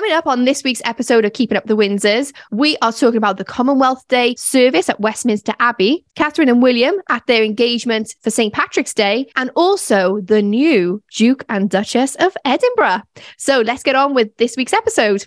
Coming up on this week's episode of Keeping Up the Windsors, we are talking about the Commonwealth Day service at Westminster Abbey, Catherine and William at their engagement for St. Patrick's Day, and also the new Duke and Duchess of Edinburgh. So let's get on with this week's episode.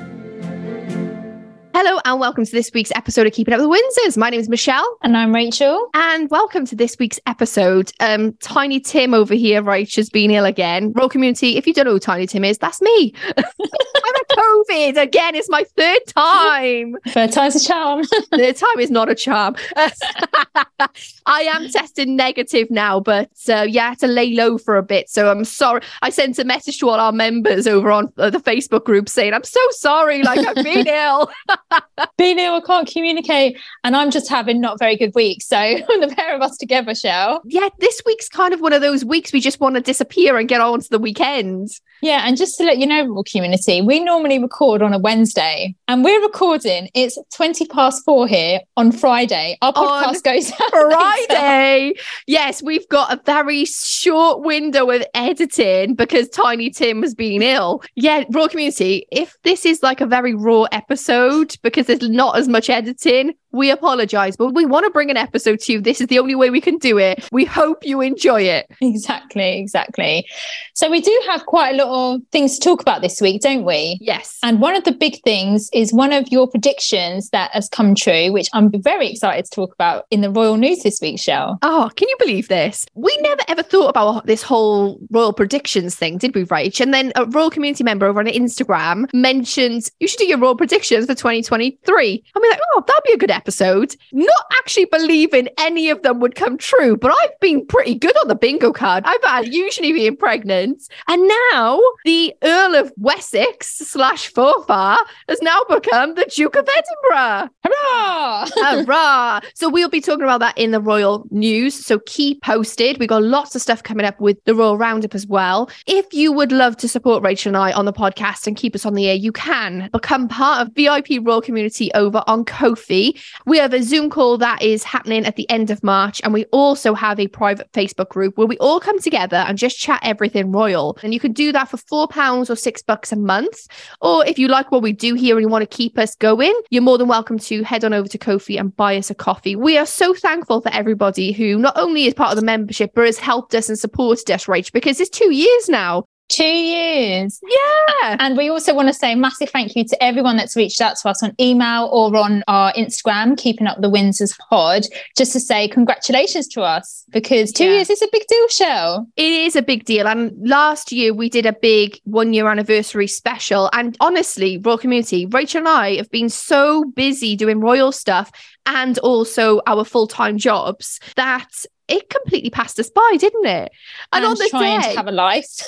Hello and welcome to this week's episode of Keeping Up with the Windsors. My name is Michelle. And I'm Rachael. And welcome to this week's episode. Um, Tiny Tim over here, right, has been ill again. Royal community, if you don't know who Tiny Tim is, that's me. I'm COVID again. It's my third time. Third time's a charm. third time is not a charm. I am tested negative now, but uh, yeah, I had to lay low for a bit. So I'm sorry. I sent a message to all our members over on uh, the Facebook group saying, I'm so sorry. Like I've been ill. being ill, I can't communicate, and I'm just having not very good weeks. So the pair of us together, shall? Yeah, this week's kind of one of those weeks we just want to disappear and get on to the weekend. Yeah, and just to let you know, raw community, we normally record on a Wednesday, and we're recording. It's twenty past four here on Friday. Our podcast on goes out Friday. yes, we've got a very short window of editing because Tiny Tim has been ill. Yeah, raw community. If this is like a very raw episode because there's not as much editing, we apologize, but we want to bring an episode to you. This is the only way we can do it. We hope you enjoy it. Exactly, exactly. So, we do have quite a lot of things to talk about this week, don't we? Yes. And one of the big things is one of your predictions that has come true, which I'm very excited to talk about in the royal news this week, Shell. Oh, can you believe this? We never ever thought about this whole royal predictions thing, did we, Rach? And then a royal community member over on Instagram mentioned you should do your royal predictions for 2023. And we're like, oh, that'd be a good episode, not actually believing any of them would come true, but I've been pretty good on the bingo card. I've had usually being pregnant. And now the Earl of Wessex slash Forfar has now become the Duke of Edinburgh. Hurrah! Hurrah! So we'll be talking about that in the royal news. So keep posted. We've got lots of stuff coming up with the royal roundup as well. If you would love to support Rachael and I on the podcast and keep us on the air, you can become part of VIP royal community over on Ko-fi. We have a Zoom call that is happening at the end of March. And we also have a private Facebook group where we all come together and just chat everything royal. And you can do that for four pounds or six bucks a month. Or if you like what we do here and you want to keep us going, you're more than welcome to head on over to Ko-fi and buy us a coffee. We are so thankful for everybody who not only is part of the membership, but has helped us and supported us, Rach, because it's two years now. Two years. Yeah. And we also want to say a massive thank you to everyone that's reached out to us on email or on our Instagram, Keeping Up the Windsors Pod, just to say congratulations to us because two yeah. years is a big deal, show. It is a big deal. And last year we did a big one year anniversary special. And honestly, Royal Community, Rachael and I have been so busy doing royal stuff and also our full time jobs that it completely passed us by, didn't it? And, and on the trying day, to have a life.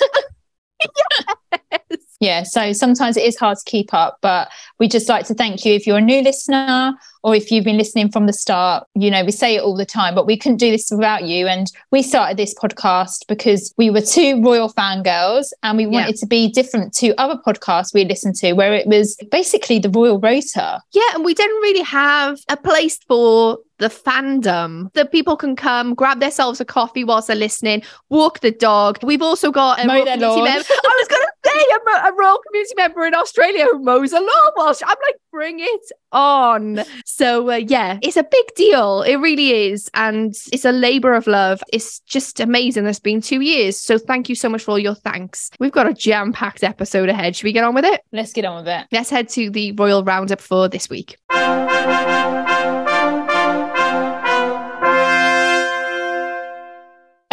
yes. Yeah, so sometimes it is hard to keep up, but we just like to thank you if you're a new listener or if you've been listening from the start. You know, we say it all the time, but we couldn't do this without you. And we started this podcast because we were two royal fangirls and we wanted yeah. to be different to other podcasts we listened to where it was basically the royal rota. Yeah, and we didn't really have a place for the fandom that people can come grab themselves a coffee whilst they're listening walk the dog. We've also got a Mow their lawn. i was gonna say a, a royal community member in australia who mows a lawn whilst i'm like bring it on. So uh, yeah it's a big deal. It really is. And it's a labor of love. It's just amazing. It's been two years. So thank you so much for all your thanks. We've got a jam-packed episode ahead. Should we get on with it? Let's get on with it. Let's head to the royal roundup for this week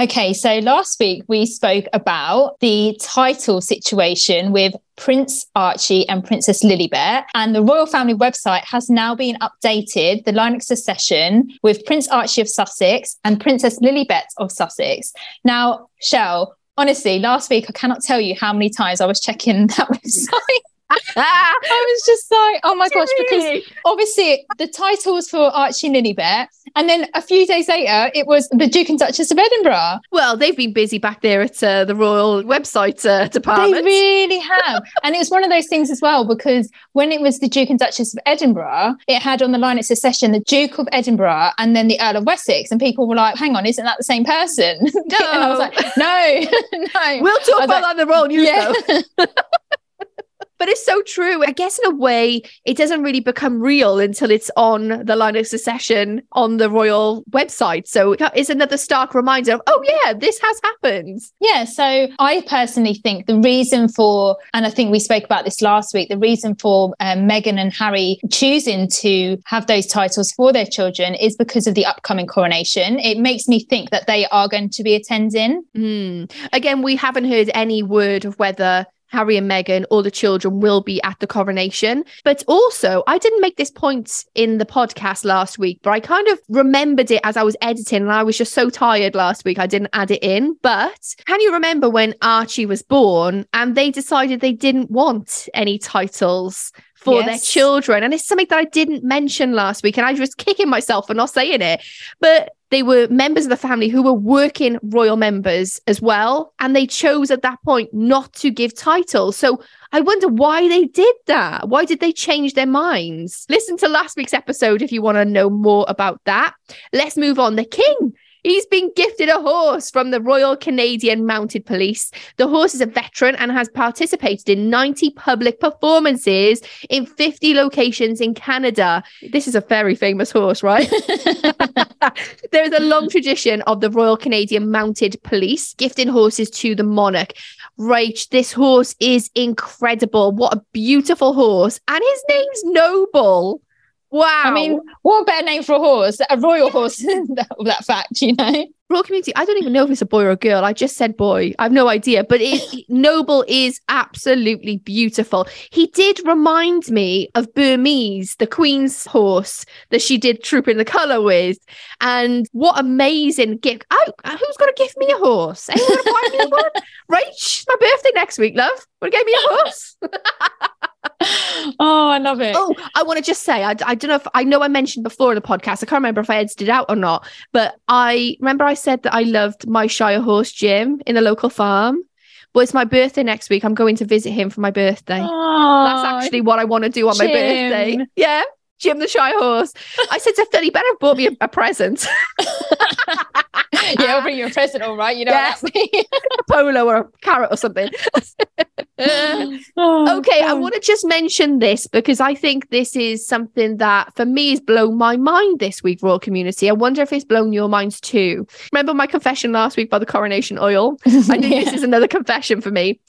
Okay, so last week we spoke about the title situation with Prince Archie and Princess Lilibet. And the royal family website has now been updated, the line of succession, with Prince Archie of Sussex and Princess Lilibet of Sussex. Now, Shell, honestly, last week I cannot tell you how many times I was checking that website. I was just like, oh my gosh, because obviously the title was for Archie and Lilibet. And then a few days later, it was the Duke and Duchess of Edinburgh. Well, they've been busy back there at uh, the Royal website uh, department. They really have. and it was one of those things as well, because when it was the Duke and Duchess of Edinburgh, it had on the line of succession the Duke of Edinburgh and then the Earl of Wessex. And people were like, hang on, isn't that the same person? No. and I was like, no, no. We'll talk about like, that in the Royal News, yeah. though. But it's so true. I guess in a way, it doesn't really become real until it's on the line of succession on the royal website. So it's another stark reminder of, oh, yeah, this has happened. Yeah. So I personally think the reason for, and I think we spoke about this last week, the reason for um, Meghan and Harry choosing to have those titles for their children is because of the upcoming coronation. It makes me think that they are going to be attending. Mm. Again, we haven't heard any word of whether Harry and Meghan, all the children will be at the coronation. But also, I didn't make this point in the podcast last week, but I kind of remembered it as I was editing and I was just so tired last week, I didn't add it in. But can you remember when Archie was born and they decided they didn't want any titles? For yes. their children. And it's something that I didn't mention last week. And I was kicking myself for not saying it. But they were members of the family who were working royal members as well. And they chose at that point not to give titles. So I wonder why they did that. Why did they change their minds? Listen to last week's episode if you want to know more about that. Let's move on. The king He's been gifted a horse from the Royal Canadian Mounted Police. The horse is a veteran and has participated in 90 public performances in 50 locations in Canada. This is a very famous horse, right? there is a long tradition of the Royal Canadian Mounted Police gifting horses to the monarch. Rach, this horse is incredible. What a beautiful horse. And his name's Noble. Wow. I mean, what better name for a horse? A royal horse, that, that fact, you know? Royal community, I don't even know if it's a boy or a girl. I just said boy. I have no idea. But it, Noble is absolutely beautiful. He did remind me of Burmese, the Queen's horse that she did Troop in the Colour with. And what amazing gift. Oh, uh, who's going to give me a horse? Anyone going to buy me one? Rach, It's my birthday next week, love. Want to give me a horse? oh, I love it. Oh, I want to just say, I, I don't know if I know I mentioned before in the podcast, I can't remember if I edited it out or not, but I remember I said that I loved my Shire horse, Jim, in the local farm. Well, it's my birthday next week. I'm going to visit him for my birthday. Oh, That's actually what I want to do on Jim. my birthday. Yeah. Jim the Shire horse. I said to Phil, you better have bought me a, a present. yeah, I'll bring you a present, all right. You know, yeah. a polo or a carrot or something. oh, okay, I want to just mention this because I think this is something that for me has blown my mind this week, Royal Community. I wonder if it's blown your minds too. Remember my confession last week by the coronation oil? I think yeah. this is another confession for me.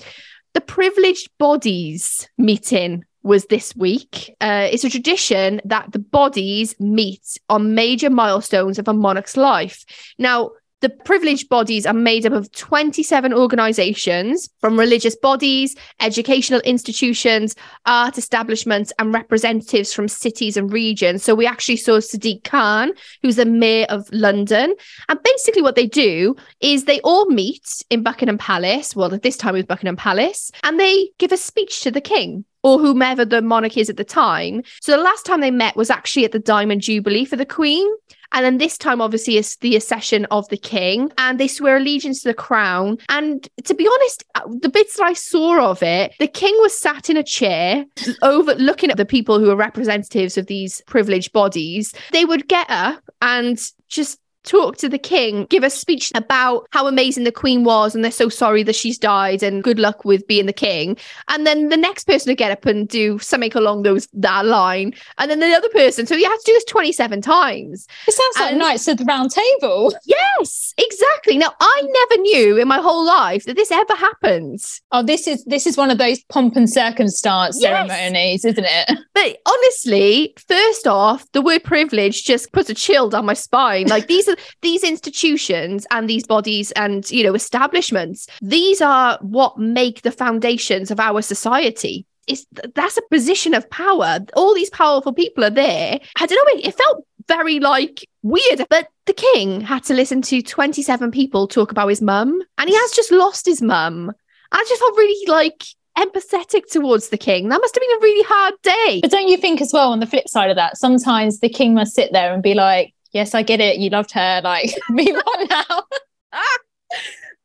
The privileged bodies meeting was this week. Uh, it's a tradition that the bodies meet on major milestones of a monarch's life. Now, the privileged bodies are made up of 27 organizations from religious bodies, educational institutions, art establishments, and representatives from cities and regions. So we actually saw Sadiq Khan, who's the mayor of London. And basically, what they do is they all meet in Buckingham Palace. Well, at this time, it was Buckingham Palace, and they give a speech to the king or whomever the monarch is at the time. So the last time they met was actually at the Diamond Jubilee for the Queen. And then this time, obviously, is the accession of the king, and they swear allegiance to the crown. And to be honest, uh, the bits that I saw of it, the king was sat in a chair over looking at the people who are representatives of these privileged bodies. They would get up and just talk to the king, give a speech about how amazing the queen was and they're so sorry that she's died and good luck with being the king. And then the next person to get up and do something along those that line. And then the other person. So you have to do this 27 times. It sounds like Knights of the Round Table. Yes, exactly. Now I never knew in my whole life that this ever happens. Oh, this is this is one of those pomp and circumstance yes. ceremonies, isn't it? But honestly, first off, the word privilege just puts a chill down my spine. Like these these institutions and these bodies and you know establishments these are what make the foundations of our society it's that's a position of power all these powerful people are there i don't know it, it felt very like weird but the king had to listen to 27 people talk about his mum, and he has just lost his mum. I just felt really like empathetic towards the king. That must have been a really hard day. But don't you think as well on the flip side of that, sometimes the king must sit there and be like, Yes, I get it. You loved her. Like, move on now. ah!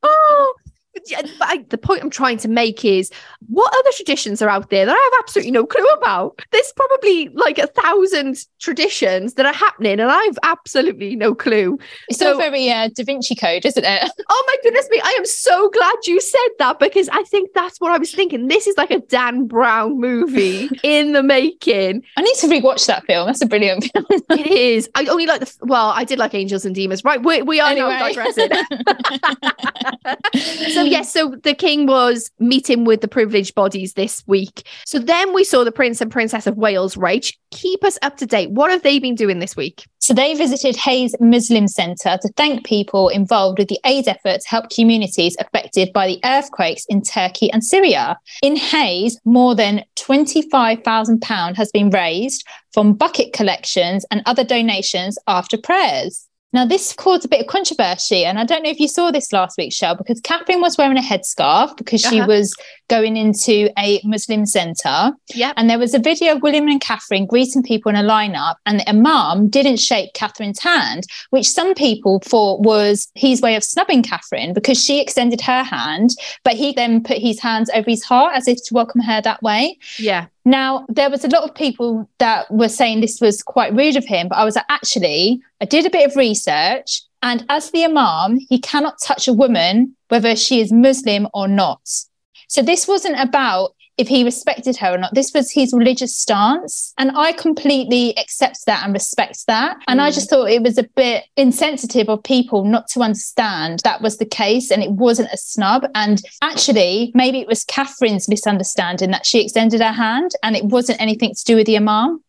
oh, I, the point I'm trying to make is what other traditions are out there that I have absolutely no clue about? There's probably like a thousand traditions that are happening, and I've absolutely no clue. It's so, all very uh, Da Vinci Code, isn't it? Oh my goodness me! I am so glad you said that because I think that's what I was thinking. This is like a Dan Brown movie in the making. I need to rewatch that film. That's a brilliant film. it is. I only like the well, I did like Angels and Demons. Right, we, we are anyway. now digressing. so yes, so the king was meeting with the privileged bodies this week. So then we saw the Prince and Princess of Wales, Rach. Keep us up to date. What have they been doing this week? So they visited Hayes Muslim Centre to thank people involved with the aid effort to help communities affected by the earthquakes in Turkey and Syria. In Hayes, more than £25,000 has been raised from bucket collections and other donations after prayers. Now, this caused a bit of controversy, and I don't know if you saw this last week, Shell, because Catherine was wearing a headscarf because she uh-huh. was going into a Muslim centre. Yeah. And there was a video of William and Catherine greeting people in a lineup, and the Imam didn't shake Catherine's hand, which some people thought was his way of snubbing Catherine because she extended her hand, but he then put his hands over his heart as if to welcome her that way. Yeah. Now, there was a lot of people that were saying this was quite rude of him, but I was like, actually, I did a bit of research. And as the Imam, he cannot touch a woman, whether she is Muslim or not. So this wasn't about if he respected her or not. This was his religious stance. And I completely accept that and respect that. And mm. I just thought it was a bit insensitive of people not to understand that was the case and it wasn't a snub. And actually, maybe it was Catherine's misunderstanding that she extended her hand and it wasn't anything to do with the Imam.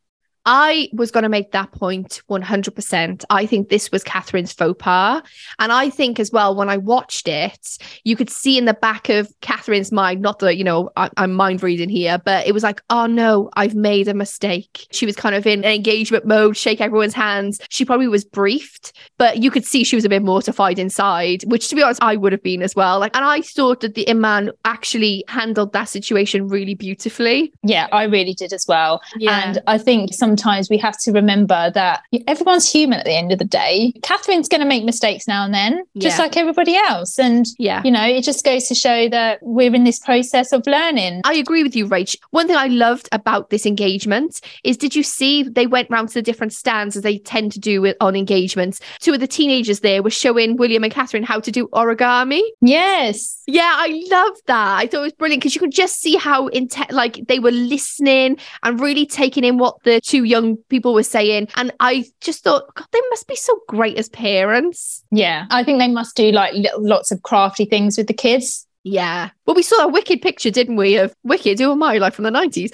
I was going to make that point 100%. I think this was Catherine's faux pas. And I think as well, when I watched it, you could see in the back of Catherine's mind, not that, you know, I, am mind reading here, but it was like, oh no, I've made a mistake. She was kind of in engagement mode, shake everyone's hands. She probably was briefed, but you could see she was a bit mortified inside, which to be honest, I would have been as well. Like, and I thought that the Imam actually handled that situation really beautifully. Yeah, I really did as well. Yeah. And I think some sometimes we have to remember that everyone's human at the end of the day. Catherine's going to make mistakes now and then, just yeah. like everybody else. And, yeah, you know, it just goes to show that we're in this process of learning. I agree with you, Rach. One thing I loved about this engagement is did you see they went round to the different stands as they tend to do with, on engagements? Two of the teenagers there were showing William and Catherine how to do origami. Yes. Yeah, I love that. I thought it was brilliant because you could just see how intent like they were listening and really taking in what the two young people were saying. And I just thought, God, they must be so great as parents. Yeah, I think they must do like lots of crafty things with the kids. Yeah. Well, we saw a wicked picture, didn't we, of Wicked, who am I, like from the 90s?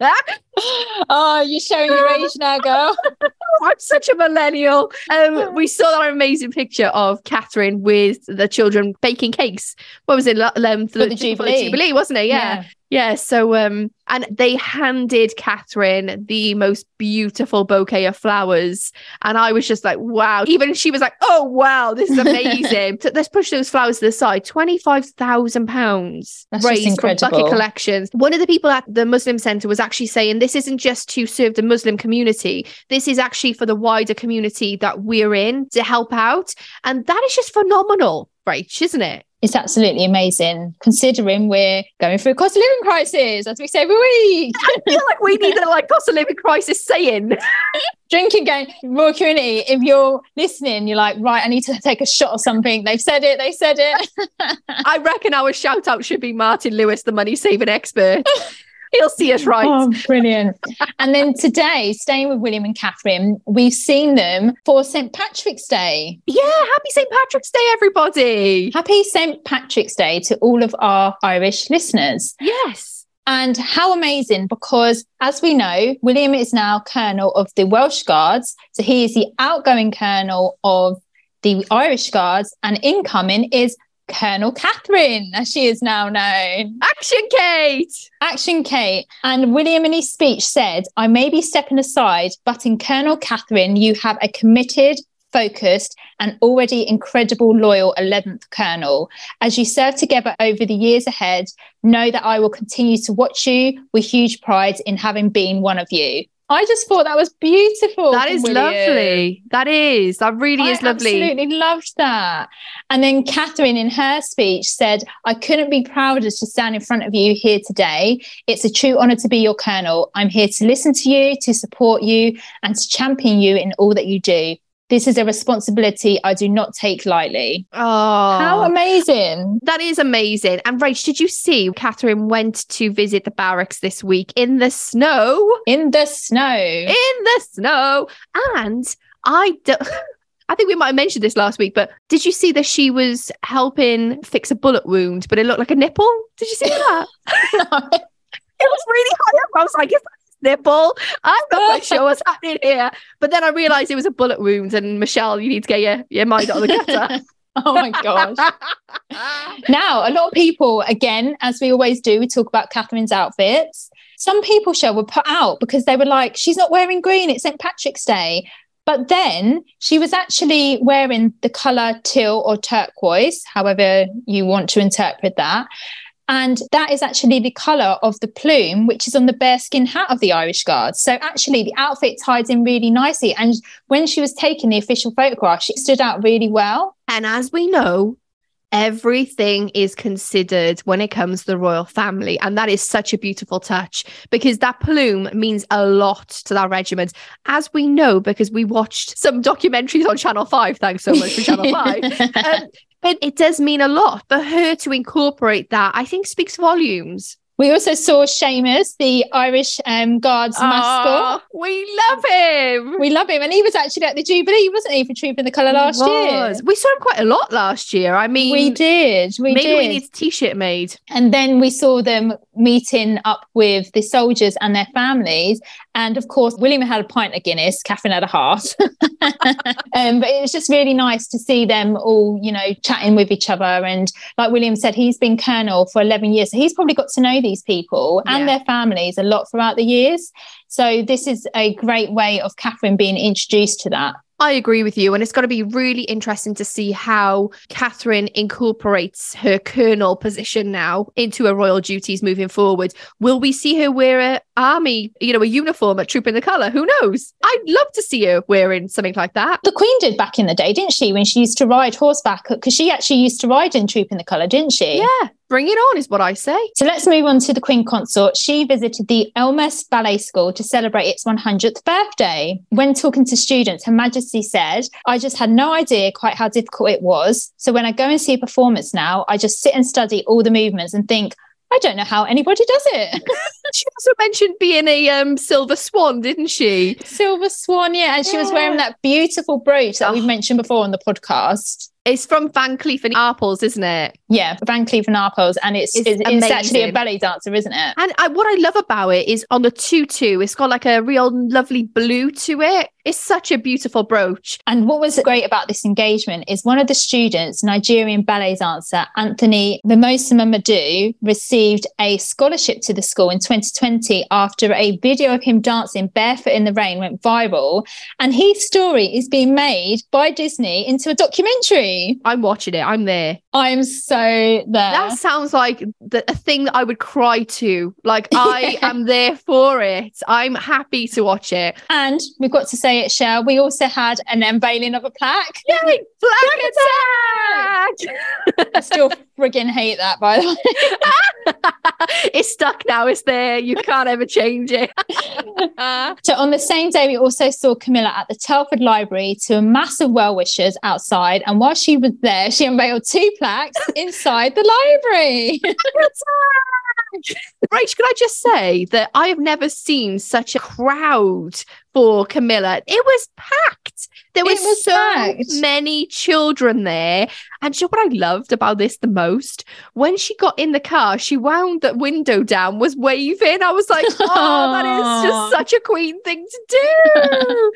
oh, you're showing your age now, girl. I'm such a millennial. Um, we saw that amazing picture of Catherine with the children baking cakes. What was it? Um, for, the, the Jubilee. Jubilee, wasn't it? Yeah. yeah. Yeah, so um and they handed Catherine the most beautiful bouquet of flowers and I was just like wow. Even she was like oh wow this is amazing. So let's push those flowers to the side. 25,000 pounds raised from bucket collections. One of the people at the Muslim center was actually saying this isn't just to serve the Muslim community. This is actually for the wider community that we're in to help out. And that is just phenomenal right isn't it it's absolutely amazing considering we're going through a cost of living crisis, as we say every week. I feel like we need a like cost of living crisis saying. Drinking game, Royal Community, if you're listening, you're like, right, I need to take a shot or something. They've said it, they said it. I reckon our shout out should be Martin Lewis, the money saving expert. He'll see us right. Oh, brilliant. and then today, staying with William and Catherine, we've seen them for St. Patrick's Day. Yeah, happy St. Patrick's Day, everybody. Happy St. Patrick's Day to all of our Irish listeners. Yes. And how amazing, because as we know, William is now Colonel of the Welsh Guards. So he is the outgoing Colonel of the Irish Guards, and incoming is Colonel Catherine, as she is now known. Action, Kate! Action Kate. And William in his speech said, I may be stepping aside, but in Colonel Catherine, you have a committed, focused, and already incredible loyal 11th Colonel. As you serve together over the years ahead, know that I will continue to watch you with huge pride in having been one of you. I just thought that was beautiful. That is William. lovely. That is. That really I is lovely. absolutely loved that. And then Catherine, in her speech, said, I couldn't be prouder to stand in front of you here today. It's a true honor to be your colonel. I'm here to listen to you, to support you, and to champion you in all that you do. This is a responsibility I do not take lightly. Oh, How amazing. that is amazing. And Rach, did you see Catherine went to visit the barracks this week in the snow? In the snow. In the snow. And I don't. I think we might have mentioned this last week, but did you see that she was helping fix a bullet wound, but it looked like a nipple? Did you see that? it was really high up. I was like, is that nipple? I'm not quite sure what's happening here. But then I realized it was a bullet wound. And Michelle, you need to get your, your mind out of the gutter. oh my gosh. Now, a lot of people, again, as we always do, we talk about Catherine's outfits. Some people show were put out because they were like, she's not wearing green, it's St. Patrick's Day. But then she was actually wearing the colour teal or turquoise, however you want to interpret that. And that is actually the colour of the plume, which is on the bearskin hat of the Irish Guards. So actually, the outfit ties in really nicely. And when she was taking the official photograph, she stood out really well. And as we know, everything is considered when it comes to the royal family. And that is such a beautiful touch because that plume means a lot to that regiment. As we know, because we watched some documentaries on Channel 5, thanks so much for Channel 5. Um, it does mean a lot. For her to incorporate that, I think speaks volumes. We also saw Seamus, the Irish um, Guards mascot. We love him. We love him. And he was actually at the Jubilee, wasn't he, for Trooping the Colour last He year? was. We saw him quite a lot last year. I mean, We did. We maybe did. we need a t-shirt made. And then we saw them meeting up with the soldiers and their families. And of course, William had a pint of Guinness, Catherine had a heart. um, but it was just really nice to see them all, you know, chatting with each other. And like William said, he's been colonel for 11 years. So he's probably got to know these people and Yeah. their families a lot throughout the years. So this is a great way of Catherine being introduced to that. I agree with you. And it's going to be really interesting to see how Catherine incorporates her colonel position now into her royal duties moving forward. Will we see her wear a army, you know, a uniform at Troop in the Colour? Who knows? I'd love to see her wearing something like that. The Queen did back in the day, didn't she? When she used to ride horseback, because she actually used to ride in Troop in the Colour, didn't she? Yeah, bring it on is what I say. So let's move on to the Queen Consort. She visited the Elmhurst Ballet School to celebrate its 100th birthday. When talking to students, Her Majesty said, I just had no idea quite how difficult it was. So when I go and see a performance now, I just sit and study all the movements and think, I don't know how anybody does it. She also mentioned being a um, silver swan, didn't she? Silver Swan, yeah. And she was wearing that beautiful brooch that Oh. we've mentioned before on the podcast. It's from Van Cleef and Arpels, isn't it? Yeah, Van Cleef and Arpels. And it's, It's it's, it's actually a ballet dancer, isn't it? And I, what I love about it is on the tutu, it's got like a real lovely blue to it. It's such a beautiful brooch. And what was great about this engagement is one of the students, Nigerian ballet dancer Anthony Mmesoma Madu, received a scholarship to the school in 2020 after a video of him dancing barefoot in the rain went viral. And his story is being made by Disney into a documentary. I'm watching it. I'm there. I'm so there. That sounds like the, a thing that I would cry to. Like I am there for it. I'm happy to watch it. and we've got to say it, Shell. We also had an unveiling of a plaque. Yay! Flag attack! I still friggin' hate that, by the way. it's stuck now. It's there. You can't ever change it. So on the same day, we also saw Camilla at the Telford Library to a massive well wishers outside. And while she was there, she unveiled two plaques inside the library. Rach, could I just say that I have never seen such a crowd for Camilla. It was packed. There was so packed. many children there. And you know what I loved about this the most? When she got in the car, she wound the window down, was waving. I was like, oh, that is just such a queen thing to do.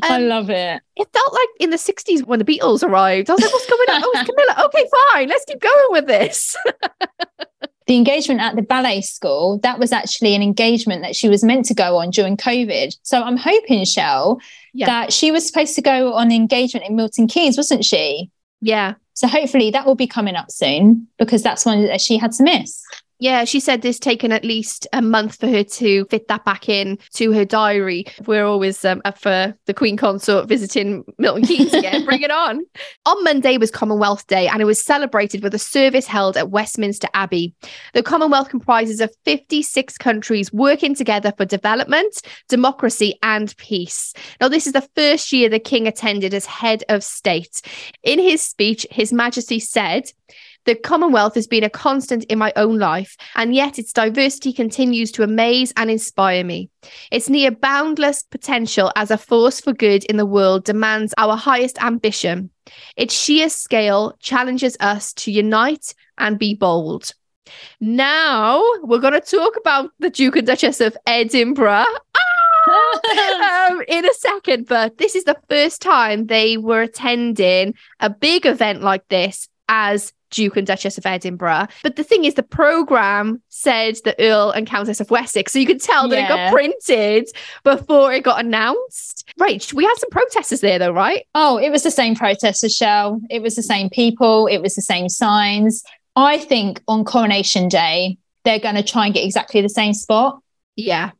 I love it. It felt like in the 60s when the Beatles arrived. I was like, what's going on? Oh, it's Camilla. Okay, fine. Let's keep going with this. The engagement at the ballet school, that was actually an engagement that she was meant to go on during COVID. So I'm hoping, Shell, Yeah. that she was supposed to go on engagement in Milton Keynes, wasn't she? yeah. So hopefully that will be coming up soon because that's one that she had to miss. Yeah, she said it's taken at least a month for her to fit that back in to her diary. We're always um, up for the Queen Consort visiting Milton Keynes again. Bring it on. On Monday was Commonwealth Day and it was celebrated with a service held at Westminster Abbey. The Commonwealth comprises of 56 countries working together for development, democracy, and peace. Now, this is the first year the King attended as head of state. In his speech, His Majesty said, the Commonwealth has been a constant in my own life, and yet its diversity continues to amaze and inspire me. Its near boundless potential as a force for good in the world demands our highest ambition. Its sheer scale challenges us to unite and be bold. Now we're going to talk about the Duke and Duchess of Edinburgh. um, in a second, but this is the first time they were attending a big event like this as Duke and Duchess of Edinburgh. But the thing is, the program said the Earl and Countess of Wessex, so you could tell that it got printed before it got announced. Right, we had some protesters there, though, right? Oh, it was the same protesters, Shell. It was the same people. It was the same signs. I think on Coronation Day, they're going to try and get exactly the same spot Yeah,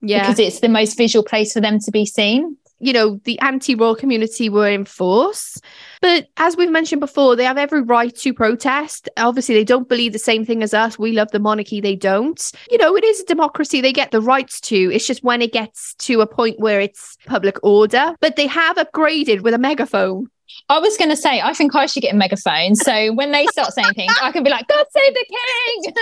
yeah. because it's the most visual place for them to be seen. you know, the anti royal community were in force. But as we've mentioned before, they have every right to protest. Obviously, they don't believe the same thing as us. We love the monarchy, they don't. You know, it is a democracy, they get the rights to. It's just when it gets to a point where it's public order. But they have upgraded with a megaphone. I was going to say, I think I should get a megaphone. So when they start saying things, I can be like, God save the king.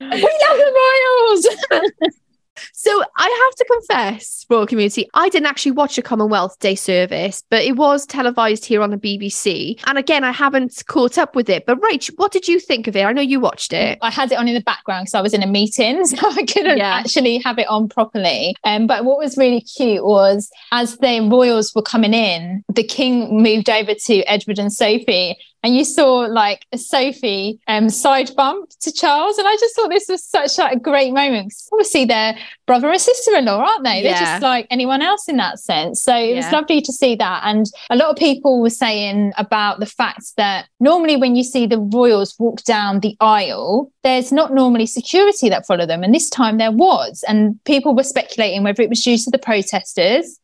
we love the royals. So I have to confess, royal community, I didn't actually watch a Commonwealth Day service, but it was televised here on the BBC. And again, I haven't caught up with it. But Rach, what did you think of it? I know you watched it. I had it on in the background because I was in a meeting, so I couldn't Yeah. actually have it on properly. Um, but what was really cute was as the royals were coming in, the king moved over to Edward and Sophie, and you saw like Sophie um, side bump to Charles, and I just thought this was such like, a great moment. obviously, they're brother and sister-in-law, aren't they? They're just like anyone else in that sense. So it was Yeah. lovely to see that, and a lot of people were saying about the fact that normally when you see the royals walk down the aisle, there's not normally security that follow them. And this time there was. And people were speculating whether it was due to the protesters.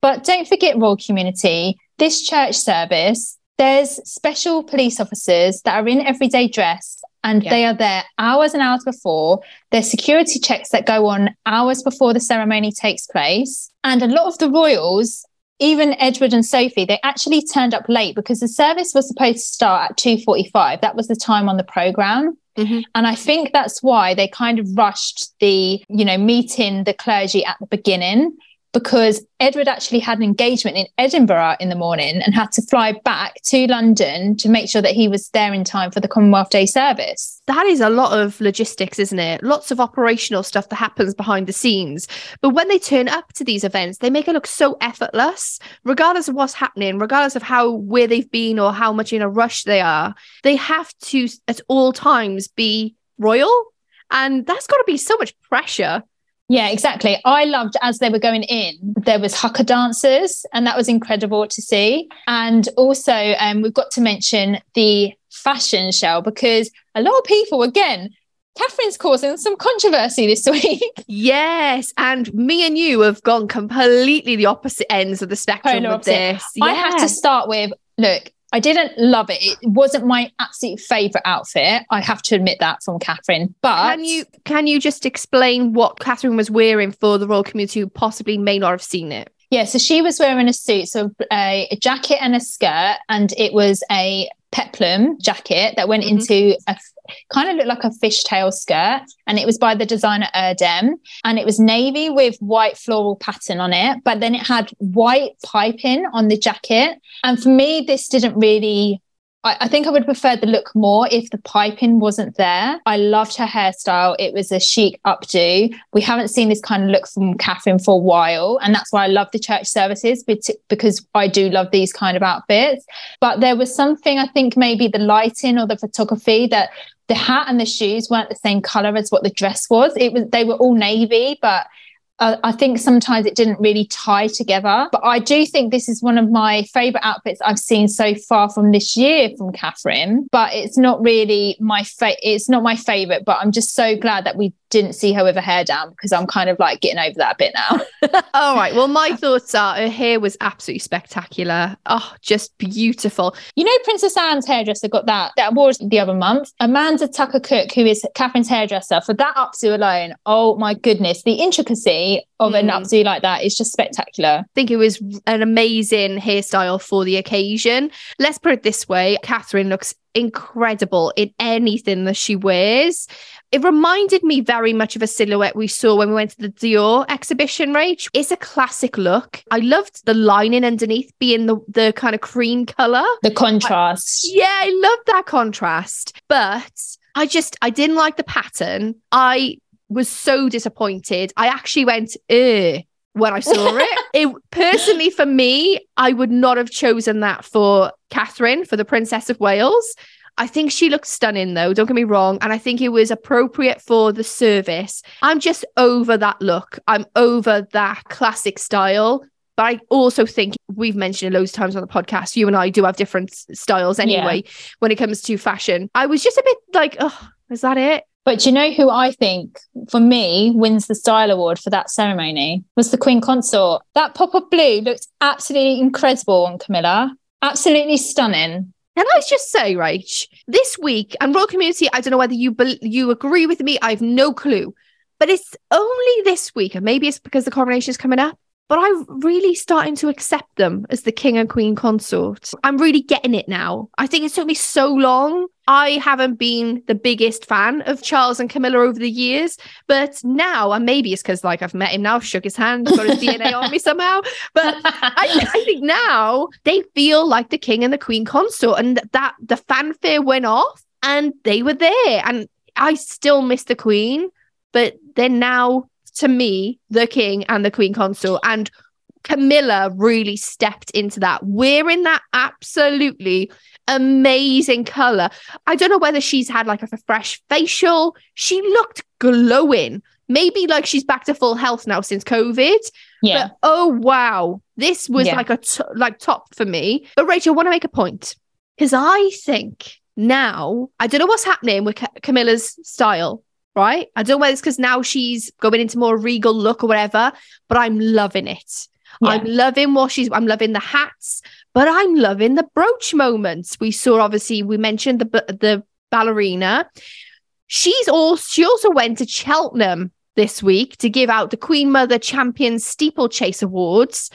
But don't forget, royal community, this church service, there's special police officers that are in everyday dress and Yeah. they are there hours and hours before. There's security checks that go on hours before the ceremony takes place. And a lot of the royals even Edward and Sophie, they actually turned up late because the service was supposed to start at 2:45. That was the time on the program. Mhm. And I think that's why they kind of rushed the, you know, meeting the clergy at the beginning because Edward actually had an engagement in Edinburgh in the morning and had to fly back to London to make sure that he was there in time for the Commonwealth Day service. That is a lot of logistics, isn't it? Lots of operational stuff that happens behind the scenes. But when they turn up to these events, they make it look so effortless, regardless of what's happening, regardless of how where they've been or how much in a rush they are. They have to at all times be royal. And that's got to be so much pressure. Yeah, exactly. I loved as they were going in, there was haka dancers, and that was incredible to see. And also, um, we've got to mention the fashion show because a lot of people, again, Catherine's causing some controversy this week. Yes. And me and you have gone completely the opposite ends of the spectrum Polar with opposite. this. I have to start with look, I didn't love it. It wasn't my absolute favorite outfit. I have to admit that from Catherine. But Can you can you just explain what Catherine was wearing for the royal community who possibly may not have seen it? Yeah, so she was wearing a suit, so a, a jacket and a skirt, and it was a peplum jacket that went Mhm. into a kind of looked like a fishtail skirt. And it was by the designer Erdem. And it was navy with white floral pattern on it. But then it had white piping on the jacket. And for me, this didn't really I, I think I would prefer the look more if the piping wasn't there. I loved her hairstyle. It was a chic updo. We haven't seen this kind of look from Catherine for a while. And that's why I love the church services because I do love these kind of outfits. But there was something, I think maybe the lighting or the photography that the hat and the shoes weren't the same color as what the dress was. It was they were all navy, but uh, I think sometimes it didn't really tie together. But I do think this is one of my favorite outfits I've seen so far from this year from Catherine. But it's not really my fa- it's not my favorite. But I'm just so glad that we didn't see her with her hair down because I'm kind of like getting over that a bit now. All right. Well, my thoughts are her hair was absolutely spectacular. Oh, just beautiful. You know, Princess Anne's hairdresser got that that award the other month. Amanda Tucker Cook, who is Catherine's hairdresser, for that updo alone. Oh my goodness, the intricacy of mm. an updo like that is just spectacular. I think it was an amazing hairstyle for the occasion. Let's put it this way: Catherine looks incredible in anything that she wears. It reminded me very much of a silhouette we saw when we went to the Dior exhibition, Rach. It's a classic look. I loved the lining underneath being the, the kind of cream color. The contrast. I, yeah, I love that contrast. But I just, I didn't like the pattern. I was so disappointed. I actually went, ugh when I saw it. it personally for me, I would not have chosen that for Catherine for the Princess of Wales. I think she looked stunning though, don't get me wrong. And I think it was appropriate for the service. I'm just over that look. I'm over that classic style. But I also think we've mentioned it loads of times on the podcast. You and I do have different styles anyway yeah. when it comes to fashion. I was just a bit like, oh, is that it? But you know who I think, for me, wins the Style Award for that ceremony was the Queen Consort. That pop of blue looked absolutely incredible on Camilla. Absolutely stunning. Can I just say, Rach, this week and Royal Community, I don't know whether you be- you agree with me. I have no clue, but it's only this week, and maybe it's because the coronation is coming up but I'm really starting to accept them as the king and queen consort. I'm really getting it now. I think it took me so long. I haven't been the biggest fan of Charles and Camilla over the years, but now, and maybe it's because like I've met him now, shook his hand, got his DNA on me somehow. But I, I think now they feel like the king and the queen consort, and that the fanfare went off and they were there. And I still miss the queen, but they're now to me, the king and the queen consort. And Camilla really stepped into that, We're in that absolutely amazing color. I don't know whether she's had like a fresh facial. She looked glowing. Maybe like she's back to full health now since COVID. Yeah. But, oh wow, this was yeah. like a t- like top for me. But Rachael, I want to make a point because I think now I don't know what's happening with Camilla's style right? I don't know whether it's because now she's going into more regal look or whatever, but I'm loving it. Yeah. I'm loving what she's, I'm loving the hats, but I'm loving the brooch moments. We saw, obviously, we mentioned the, the ballerina. She's all, she also went to Cheltenham this week to give out the Queen Mother Champion Steeplechase Awards.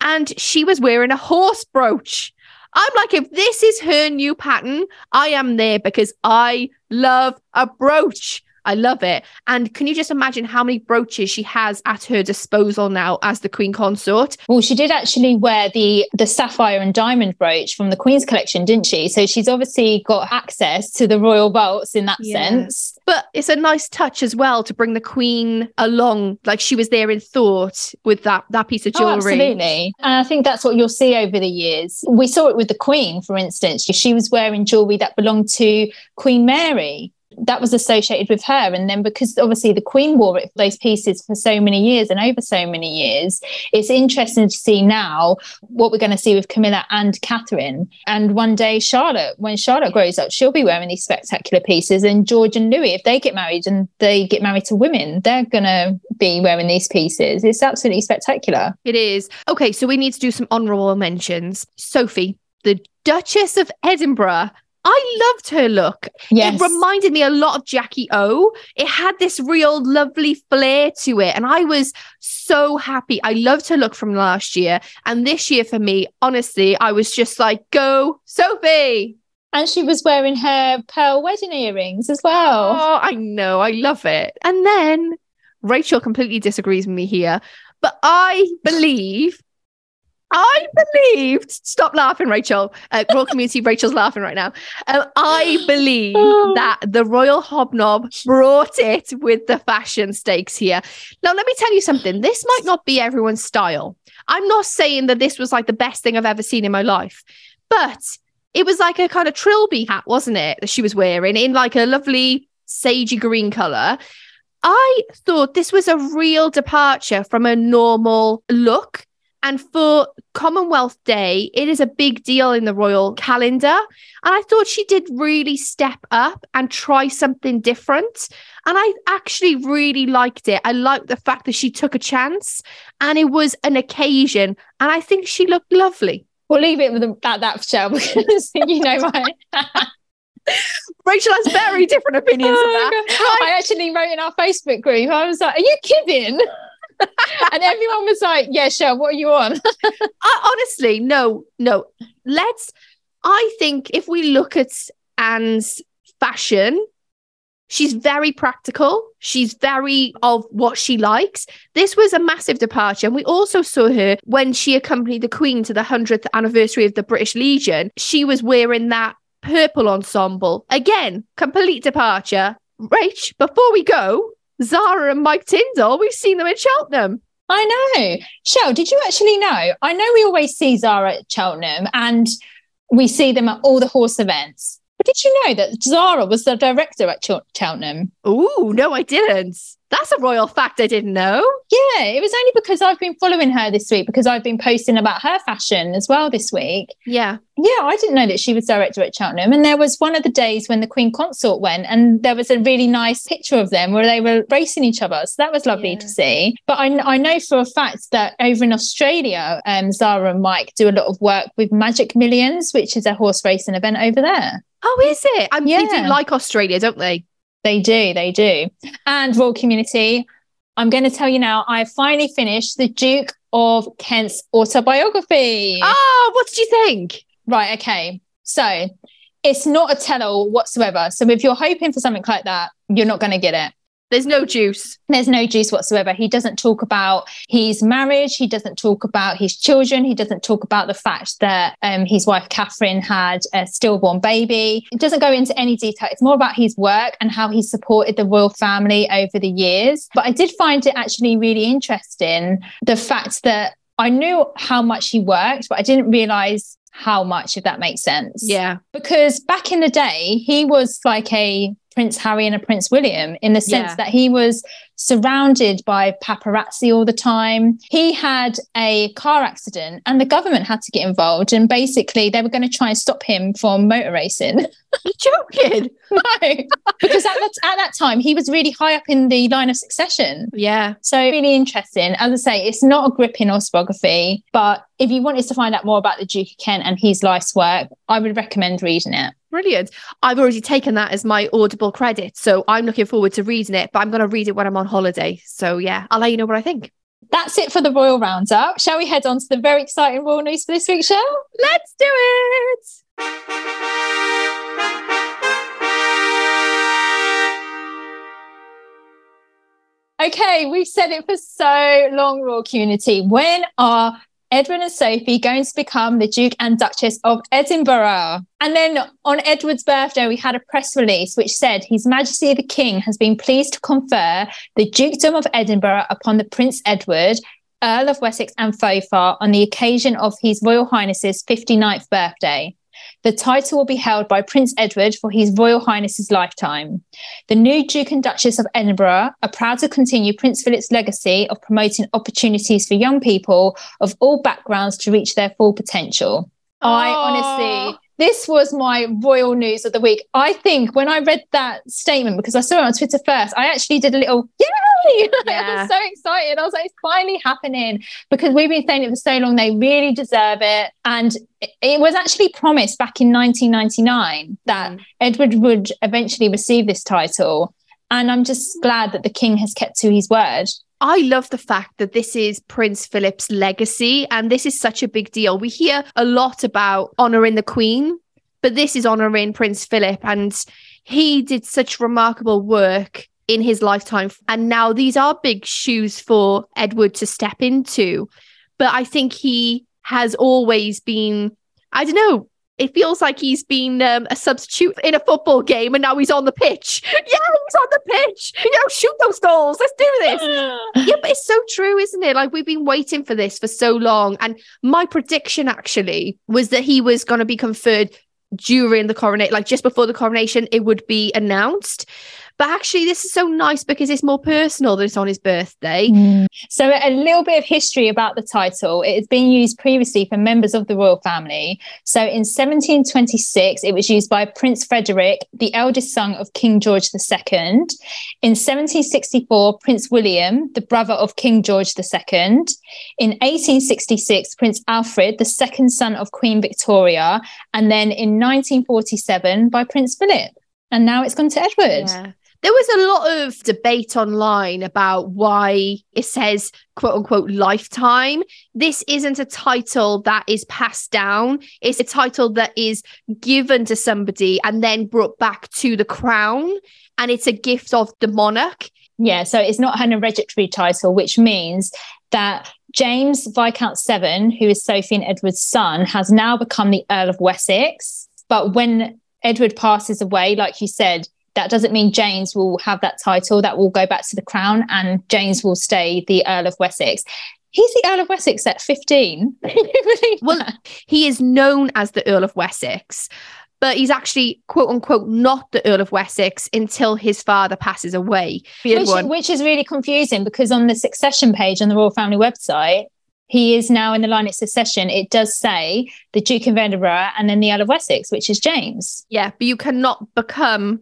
And she was wearing a horse brooch. I'm like, if this is her new pattern, I am there because I love a brooch. I love it. And can you just imagine how many brooches she has at her disposal now as the Queen Consort? Well, she did actually wear the the sapphire and diamond brooch from the Queen's collection, didn't she? So she's obviously got access to the royal vaults in that yeah. sense. But it's a nice touch as well to bring the Queen along, like she was there in thought with that that piece of oh, jewelry. Oh, absolutely, and I think that's what you'll see over the years. We saw it with the Queen, for instance. She was wearing jewelry that belonged to Queen Mary that was associated with her. And then because obviously the Queen wore those pieces for so many years and over so many years, it's interesting to see now what we're going to see with Camilla and Catherine. And one day, Charlotte, when Charlotte grows up, she'll be wearing these spectacular pieces. And George and Louis, if they get married and they get married to women, they're going to be wearing these pieces. It's absolutely spectacular. It is. Okay, so we need to do some honorable mentions. Sophie, the Duchess of Edinburgh I loved her look. Yes. It reminded me a lot of Jackie O. It had this real lovely flair to it. And I was so happy. I loved her look from last year. And this year for me, honestly, I was just like, go, Sophie. And she was wearing her pearl wedding earrings as well. Oh, I know. I love it. And then Rachael completely disagrees with me here, but I believe. I believed. Stop laughing, Rachael. Uh, Royal Community, Rachael's laughing right now. Um, I believe Oh. that the Royal Hobnob brought it with the fashion stakes here. Now, let me tell you something. This might not be everyone's style. I'm not saying that this was like the best thing I've ever seen in my life, but it was like a kind of trilby hat, wasn't it? That she was wearing in like a lovely sagey green color. I thought this was a real departure from a normal look. And for Commonwealth Day, it is a big deal in the royal calendar. And I thought she did really step up and try something different. And I actually really liked it. I liked the fact that she took a chance and it was an occasion. And I think she looked lovely. We'll leave it with the, at that, Shell, because you know my. Rachael has very different opinions Oh of that. I actually wrote in our Facebook group, I was like, Are you kidding? And everyone was like, Yeah, Shell, what are you on? Honestly, no, no. Let's. I think if we look at Anne's fashion, she's very practical. She's very of what she likes. This was a massive departure. And we also saw her when she accompanied the Queen to the 100th anniversary of the British Legion. She was wearing that purple ensemble. Again, complete departure. Rach, before we go, Zara and Mike Tindall, we've seen them in Cheltenham. I know. Shell, did you actually know? I know we always see Zara at Cheltenham and we see them at all the horse events. Did you know that Zara was the director at Chel- Cheltenham? Ooh, no, I didn't. That's a royal fact I didn't know. Yeah, it was only because I've been following her this week because I've been posting about her fashion as well this week. Yeah. Yeah, I didn't know that she was director at Cheltenham. And there was one of the days when the Queen Consort went, and there was a really nice picture of them where they were racing each other. So that was lovely Yeah. to see. But I, I know for a fact that over in Australia, um, Zara and Mike do a lot of work with Magic Millions, which is a horse racing event over there. Oh, is it? Um, They Yeah. do like Australia, don't they? They do, they do. And Royal Community, I'm going to tell you now, I finally finished the Duke of Kent's autobiography. Oh, what did you think? Right, okay. So it's not a tell all whatsoever. So if you're hoping for something like that, you're not going to get it. There's no juice. There's no juice whatsoever. He doesn't talk about his marriage. He doesn't talk about his children. He doesn't talk about the fact that um, his wife Catherine had a stillborn baby. It doesn't go into any detail. It's more about his work and how he supported the royal family over the years. But I did find it actually really interesting the fact that I knew how much he worked, but I didn't realize how much, if that makes sense Yeah. because back in the day he was like a prince harry and a prince william in the sense Yeah. that he was surrounded by paparazzi all the time he had a car accident and the government had to get involved and basically they were going to try and stop him from motor racing You're joking. no because at that, at that time he was really high up in the line of succession Yeah. so really interesting. As I say, it's not a gripping autobiography, but if you wanted to find out more about the Duke of Kent and his life's work, I would recommend reading it. Brilliant. I've already taken that as my audible credit. So I'm looking forward to reading it, but I'm going to read it when I'm on holiday. So yeah, I'll let you know what I think. That's it for the Royal Roundup. Shall we head on to the very exciting Royal News for this week, Shell? Let's do it. Okay, we've said it for so long, Royal Community. When are Edward and Sophie going to become the Duke and Duchess of Edinburgh? And then on Edward's birthday, we had a press release which said His Majesty the King has been pleased to confer the Dukedom of Edinburgh upon the Prince Edward, Earl of Wessex and Forfar on the occasion of His Royal Highness's 59th birthday. The title will be held by Prince Edward for His Royal Highness's lifetime. The new Duke and Duchess of Edinburgh are proud to continue Prince Philip's legacy of promoting opportunities for young people of all backgrounds to reach their full potential. I honestly, this was my royal news of the week. I think when I read that statement, because I saw it on Twitter first, I actually did a little yay! I was so excited. I was like, it's finally happening because we've been saying it for so long. They really deserve it. And it, it was actually promised back in 1999 that Mm. Edward would eventually receive this title. And I'm just glad that the king has kept to his word. I love the fact that this is Prince Philip's legacy, and this is such a big deal. We hear a lot about honouring the Queen, but this is honouring Prince Philip, and he did such remarkable work in his lifetime. And now these are big shoes for Edward to step into. But I think he has always been, I don't know, it feels like he's been um, a substitute in a football game and now he's on the pitch. Yeah, he's on the pitch. You know, shoot those goals. Let's do this. yeah, but it's so true, isn't it? Like we've been waiting for this for so long. And my prediction actually was that he was going to be conferred during the coronation, like just before the coronation, it would be announced. But actually, this is so nice because it's more personal that it's on his birthday. Mm. So, a little bit of history about the title. It has been used previously for members of the royal family. So, in 1726, it was used by Prince Frederick, the eldest son of King George II. In 1764, Prince William, the brother of King George II. In 1866, Prince Alfred, the second son of Queen Victoria. And then in 1947, by Prince Philip and now it's gone to Edward. Yeah. There was a lot of debate online about why it says quote unquote lifetime. This isn't a title that is passed down, it's a title that is given to somebody and then brought back to the crown. And it's a gift of the monarch. Yeah, so it's not an hereditary title, which means that James Viscount Severn, who is Sophie and Edward's son, has now become the Earl of Wessex. But when Edward passes away, like you said, that doesn't mean James will have that title. That will go back to the crown, and James will stay the Earl of Wessex. He's the Earl of Wessex at 15. well, he is known as the Earl of Wessex, but he's actually, quote unquote, not the Earl of Wessex until his father passes away. Which, which, is really confusing because on the succession page on the Royal Family website, he is now in the line of succession, it does say the Duke of Edinburgh and then the Earl of Wessex, which is James. Yeah, but you cannot become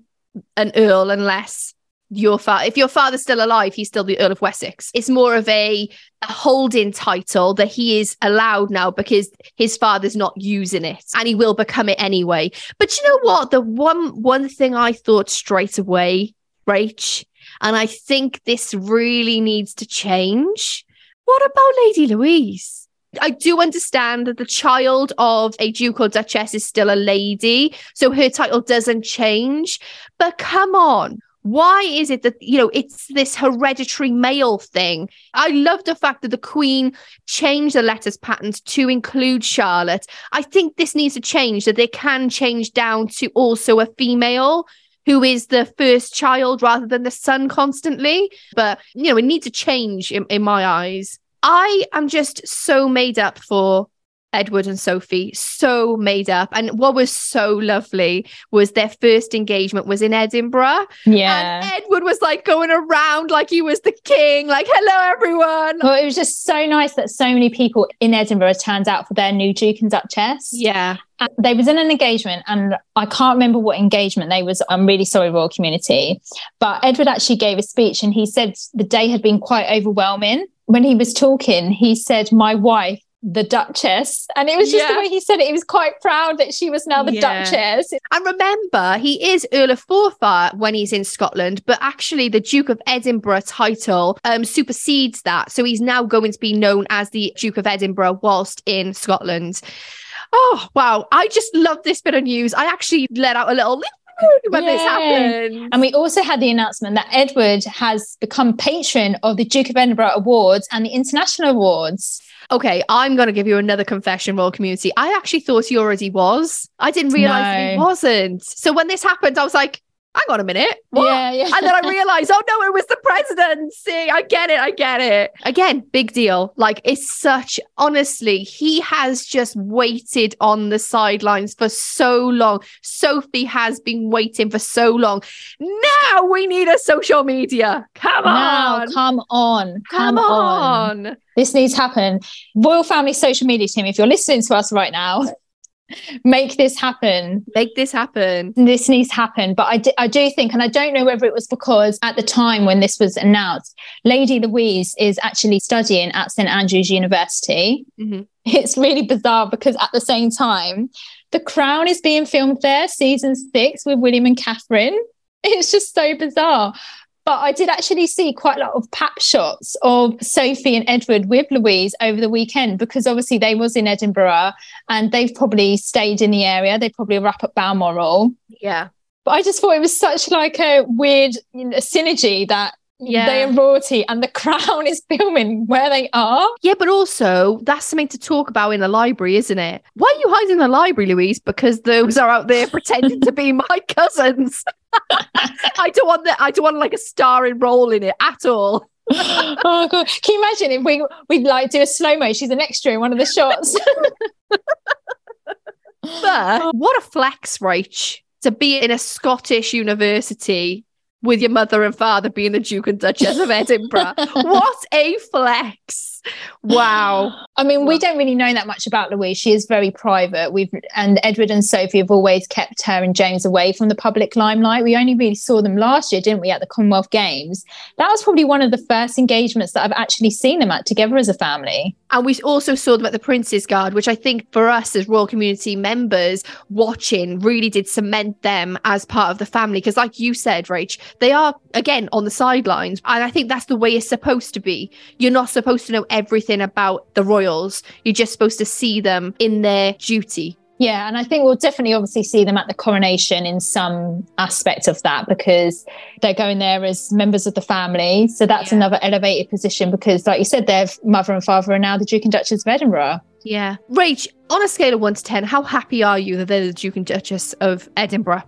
an Earl unless your father, if your father's still alive, he's still the Earl of Wessex. It's more of a, a holding title that he is allowed now because his father's not using it and he will become it anyway. But you know what? The one one thing I thought straight away, Rach, and I think this really needs to change what about Lady Louise? I do understand that the child of a duke or duchess is still a lady, so her title doesn't change. But come on, why is it that you know it's this hereditary male thing i love the fact that the queen changed the letters patent to include charlotte i think this needs to change that they can change down to also a female who is the first child rather than the son constantly. But, you know, it needs to change in, in my eyes. I am just so made up for Edward and Sophie so made up. And what was so lovely was their first engagement was in Edinburgh. Yeah. And Edward was like going around like he was the king, like, hello, everyone. Well, it was just so nice that so many people in Edinburgh turned out for their new Duke and Duchess. Yeah. And they was in an engagement and I can't remember what engagement they was. I'm really sorry, royal community. But Edward actually gave a speech and he said the day had been quite overwhelming. When he was talking, he said, My wife the Duchess. And it was just yeah. the way he said it. He was quite proud that she was now the yeah. Duchess. And remember, he is Earl of Forfar when he's in Scotland, but actually the Duke of Edinburgh title um, supersedes that. So he's now going to be known as the Duke of Edinburgh whilst in Scotland. Oh, wow. I just love this bit of news. I actually let out a little when yeah. this happened. And we also had the announcement that Edward has become patron of the Duke of Edinburgh Awards and the International Awards. Okay, I'm going to give you another confession, Royal Community. I actually thought he already was. I didn't realize no. he wasn't. So when this happened, I was like, hang on a minute. What? Yeah, yeah. And then I realized, oh no, it was the presidency. I get it. I get it. Again, big deal. Like it's such, honestly, he has just waited on the sidelines for so long. Sophie has been waiting for so long. Now we need a social media. Come now, on. Come on. Come, come on. on. This needs to happen. Royal Family social media team, if you're listening to us right now, make this happen. Make this happen. This needs to happen. But I, d- I do think and i don't know whether it was because at the time when this was announced lady louise is actually studying at st andrews university. Mm-hmm. it's really bizarre because at the same time the crown is being filmed there season six with william and catherine. It's just so bizarre But I did actually see quite a lot of pap shots of Sophie and Edward with Louise over the weekend because obviously they was in Edinburgh and they've probably stayed in the area. They probably wrap up Balmoral. Yeah. But I just thought it was such like a weird you know, synergy that yeah. they are royalty and the crown is filming where they are. Yeah, but also that's something to talk about in the library, isn't it? Why are you hiding in the library, Louise? Because those are out there pretending to be my cousins. I don't want that. I don't want like a starring role in it at all. oh god! Can you imagine if we we'd like do a slow mo? She's an extra in one of the shots. but what a flex, Rach, to be in a Scottish university with your mother and father being the Duke and Duchess of Edinburgh. what a flex! Wow. I mean, we don't really know that much about Louise. She is very private. We've and Edward and Sophie have always kept her and James away from the public limelight. We only really saw them last year, didn't we, at the Commonwealth Games? That was probably one of the first engagements that I've actually seen them at together as a family. And we also saw them at the Prince's Guard, which I think for us as Royal Community members watching really did cement them as part of the family. Because, like you said, Rach, they are again on the sidelines. And I think that's the way it's supposed to be. You're not supposed to know everything about the royals. You're just supposed to see them in their duty. Yeah, and I think we'll definitely obviously see them at the coronation in some aspect of that because they're going there as members of the family. So that's yeah. another elevated position because, like you said, their mother and father are now the Duke and Duchess of Edinburgh. Yeah. Rach, on a scale of one to 10, how happy are you that they're the Duke and Duchess of Edinburgh?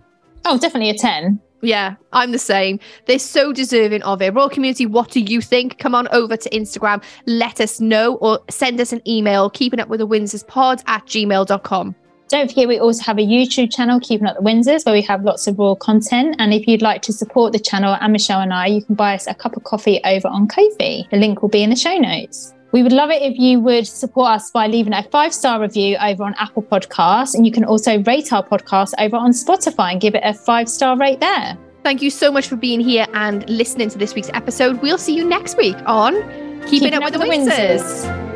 Oh, definitely a 10. Yeah, I'm the same. They're so deserving of it. Royal community, what do you think? Come on over to Instagram, let us know, or send us an email, keeping up with the Windsors pod at gmail.com. Don't forget, we also have a YouTube channel, Keeping Up the Windsors, where we have lots of raw content. And if you'd like to support the channel and Michelle and I, you can buy us a cup of coffee over on Ko-fi. The link will be in the show notes. We would love it if you would support us by leaving a five star review over on Apple Podcasts. And you can also rate our podcast over on Spotify and give it a five star rate there. Thank you so much for being here and listening to this week's episode. We'll see you next week on Keeping, Keeping Up, Up, with the, the Windsors.